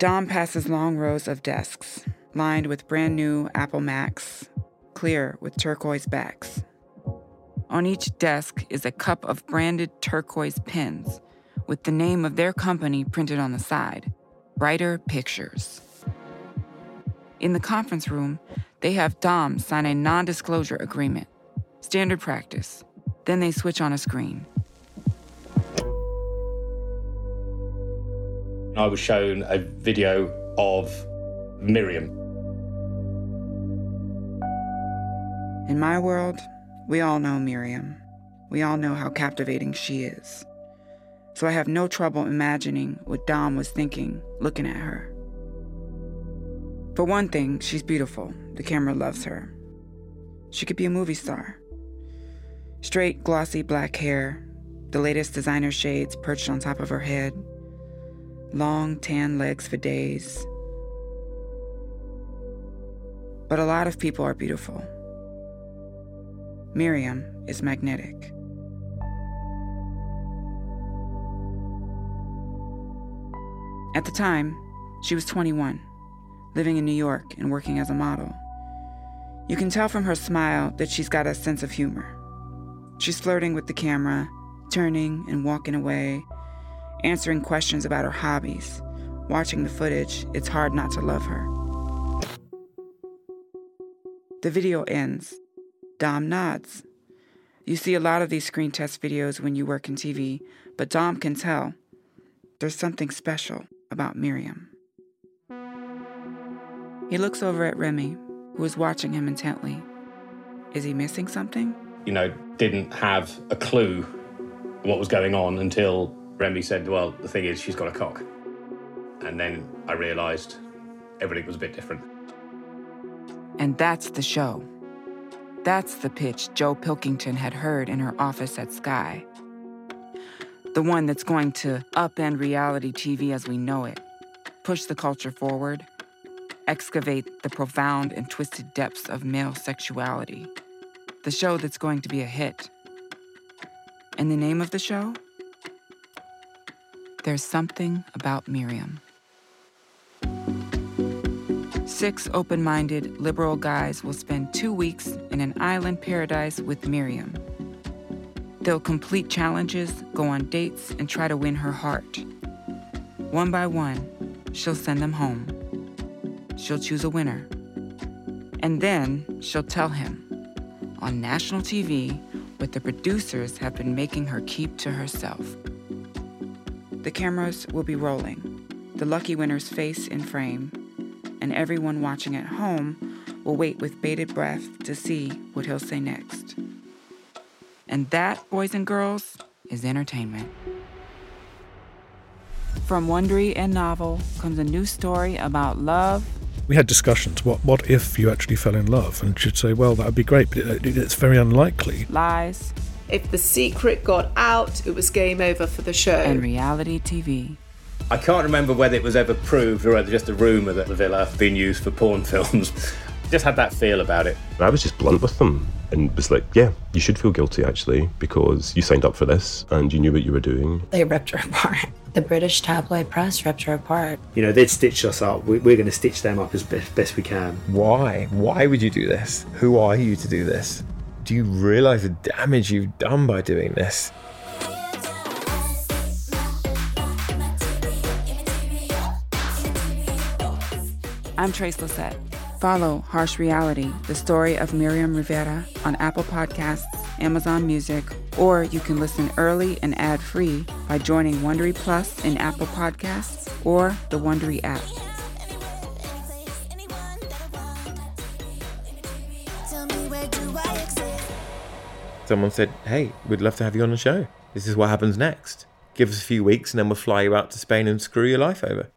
Dom passes long rows of desks, lined with brand new Apple Macs, clear with turquoise backs. On each desk is a cup of branded turquoise pens with the name of their company printed on the side Brighter Pictures. In the conference room, they have Dom sign a non disclosure agreement, standard practice. Then they switch on a screen. I was shown a video of Miriam. In my world, we all know Miriam. We all know how captivating she is. So I have no trouble imagining what Dom was thinking looking at her. For one thing, she's beautiful. The camera loves her. She could be a movie star. Straight, glossy black hair, the latest designer shades perched on top of her head, long tan legs for days. But a lot of people are beautiful. Miriam is magnetic. At the time, she was 21, living in New York and working as a model. You can tell from her smile that she's got a sense of humor. She's flirting with the camera, turning and walking away, answering questions about her hobbies. Watching the footage, it's hard not to love her. The video ends. Dom nods. You see a lot of these screen test videos when you work in TV, but Dom can tell there's something special about Miriam. He looks over at Remy, who is watching him intently. Is he missing something? You know, didn't have a clue what was going on until Remy said, Well, the thing is, she's got a cock. And then I realised everything was a bit different. And that's the show. That's the pitch Joe Pilkington had heard in her office at Sky. The one that's going to upend reality TV as we know it, push the culture forward, excavate the profound and twisted depths of male sexuality. The show that's going to be a hit. And the name of the show? There's something about Miriam. Six open minded, liberal guys will spend two weeks in an island paradise with Miriam. They'll complete challenges, go on dates, and try to win her heart. One by one, she'll send them home. She'll choose a winner. And then she'll tell him on national TV what the producers have been making her keep to herself. The cameras will be rolling, the lucky winner's face in frame, and everyone watching at home will wait with bated breath to see what he'll say next. And that, boys and girls, is entertainment. From Wondery and Novel comes a new story about love. We had discussions. What what if you actually fell in love? And she'd say, "Well, that would be great, but it, it's very unlikely." Lies. If the secret got out, it was game over for the show. And reality TV. I can't remember whether it was ever proved or whether just a rumour that the villa had been used for porn films. just had that feel about it. I was just blunt with them and was like, yeah, you should feel guilty actually because you signed up for this and you knew what you were doing. They ripped her apart. The British tabloid press ripped her apart. You know, they'd stitched us up. We- We're going to stitch them up as best, best we can. Why? Why would you do this? Who are you to do this? Do you realize the damage you've done by doing this? I'm Trace Lysette. Follow Harsh Reality, the story of Miriam Rivera on Apple Podcasts, Amazon Music, or you can listen early and ad-free by joining Wondery Plus in Apple Podcasts or the Wondery app. Someone said, hey, we'd love to have you on the show. This is what happens next. Give us a few weeks and then we'll fly you out to Spain and screw your life over.